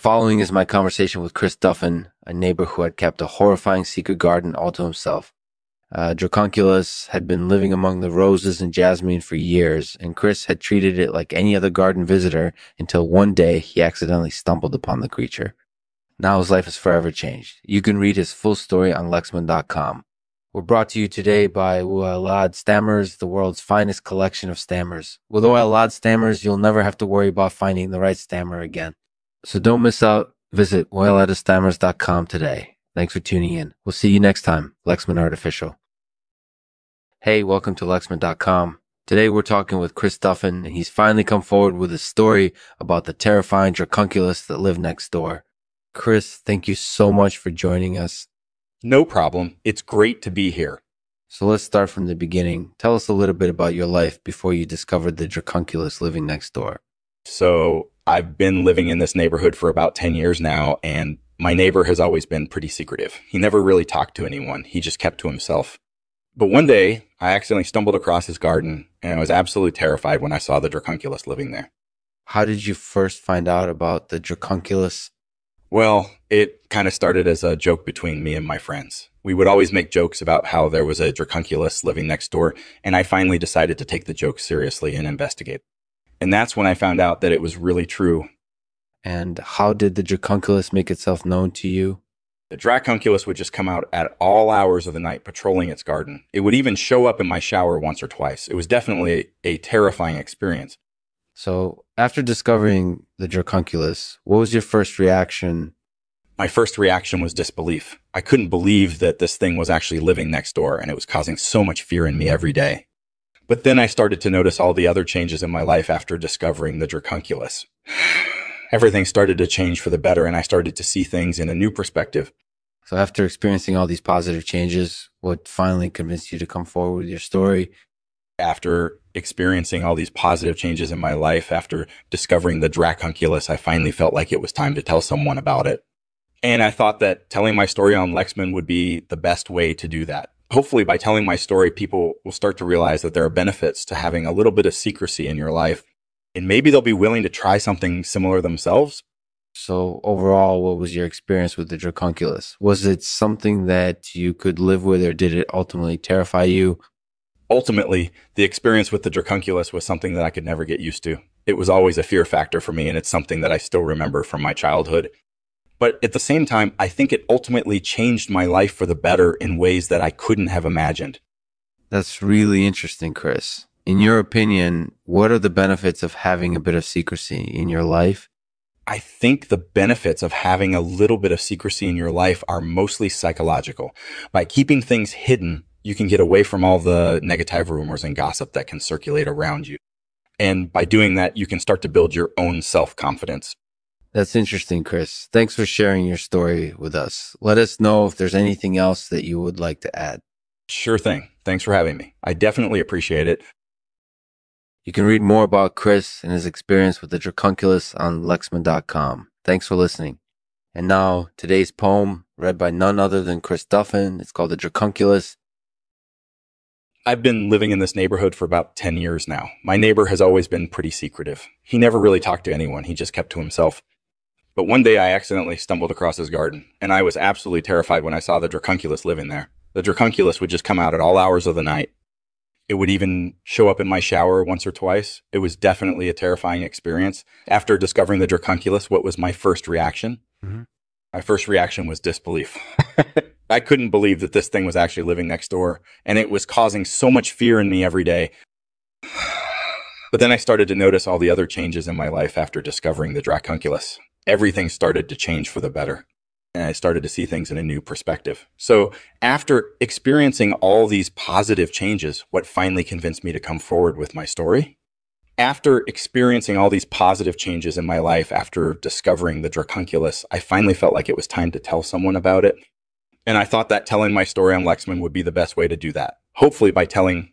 following is my conversation with Chris Duffin, a neighbor who had kept a horrifying secret garden all to himself. Uh, Dracunculus had been living among the roses and jasmine for years, and Chris had treated it like any other garden visitor until one day he accidentally stumbled upon the creature. Now his life is forever changed. You can read his full story on Lexman.com. We're brought to you today by Ouelad Stammers, the world's finest collection of stammers. With Ouelad Stammers, you'll never have to worry about finding the right stammer again. So don't miss out. Visit OilAtAstammers.com today. Thanks for tuning in. We'll see you next time. Lexman Artificial. Hey, welcome to Lexman.com. Today we're talking with Chris Duffin, and he's finally come forward with a story about the terrifying Dracunculus that lived next door. Chris, thank you so much for joining us. No problem. It's great to be here. So let's start from the beginning. Tell us a little bit about your life before you discovered the Dracunculus living next door. So I've been living in this neighborhood for about 10 years now, and my neighbor has always been pretty secretive. He never really talked to anyone, he just kept to himself. But one day, I accidentally stumbled across his garden, and I was absolutely terrified when I saw the Dracunculus living there. How did you first find out about the Dracunculus? Well, it kind of started as a joke between me and my friends. We would always make jokes about how there was a Dracunculus living next door, and I finally decided to take the joke seriously and investigate. And that's when I found out that it was really true. And how did the Dracunculus make itself known to you? The Dracunculus would just come out at all hours of the night patrolling its garden. It would even show up in my shower once or twice. It was definitely a, a terrifying experience. So, after discovering the Dracunculus, what was your first reaction? My first reaction was disbelief. I couldn't believe that this thing was actually living next door and it was causing so much fear in me every day. But then I started to notice all the other changes in my life after discovering the Dracunculus. Everything started to change for the better, and I started to see things in a new perspective. So, after experiencing all these positive changes, what finally convinced you to come forward with your story? After experiencing all these positive changes in my life, after discovering the Dracunculus, I finally felt like it was time to tell someone about it. And I thought that telling my story on Lexman would be the best way to do that hopefully by telling my story, people will start to realize that there are benefits to having a little bit of secrecy in your life. And maybe they'll be willing to try something similar themselves. So overall, what was your experience with the Dracunculus? Was it something that you could live with or did it ultimately terrify you? Ultimately, the experience with the Dracunculus was something that I could never get used to. It was always a fear factor for me, and it's something that I still remember from my childhood. But at the same time, I think it ultimately changed my life for the better in ways that I couldn't have imagined. That's really interesting, Chris. In your opinion, what are the benefits of having a bit of secrecy in your life? I think the benefits of having a little bit of secrecy in your life are mostly psychological. By keeping things hidden, you can get away from all the negative rumors and gossip that can circulate around you. And by doing that, you can start to build your own self confidence. That's interesting, Chris. Thanks for sharing your story with us. Let us know if there's anything else that you would like to add. Sure thing. Thanks for having me. I definitely appreciate it. You can read more about Chris and his experience with the Dracunculus on Lexman.com. Thanks for listening. And now, today's poem, read by none other than Chris Duffin. It's called The Dracunculus. I've been living in this neighborhood for about 10 years now. My neighbor has always been pretty secretive. He never really talked to anyone, he just kept to himself. But one day I accidentally stumbled across his garden, and I was absolutely terrified when I saw the Dracunculus living there. The Dracunculus would just come out at all hours of the night. It would even show up in my shower once or twice. It was definitely a terrifying experience. After discovering the Dracunculus, what was my first reaction? Mm-hmm. My first reaction was disbelief. I couldn't believe that this thing was actually living next door, and it was causing so much fear in me every day. But then I started to notice all the other changes in my life after discovering the Dracunculus everything started to change for the better. And I started to see things in a new perspective. So after experiencing all these positive changes, what finally convinced me to come forward with my story? After experiencing all these positive changes in my life, after discovering the Dracunculus, I finally felt like it was time to tell someone about it. And I thought that telling my story on Lexman would be the best way to do that. Hopefully by telling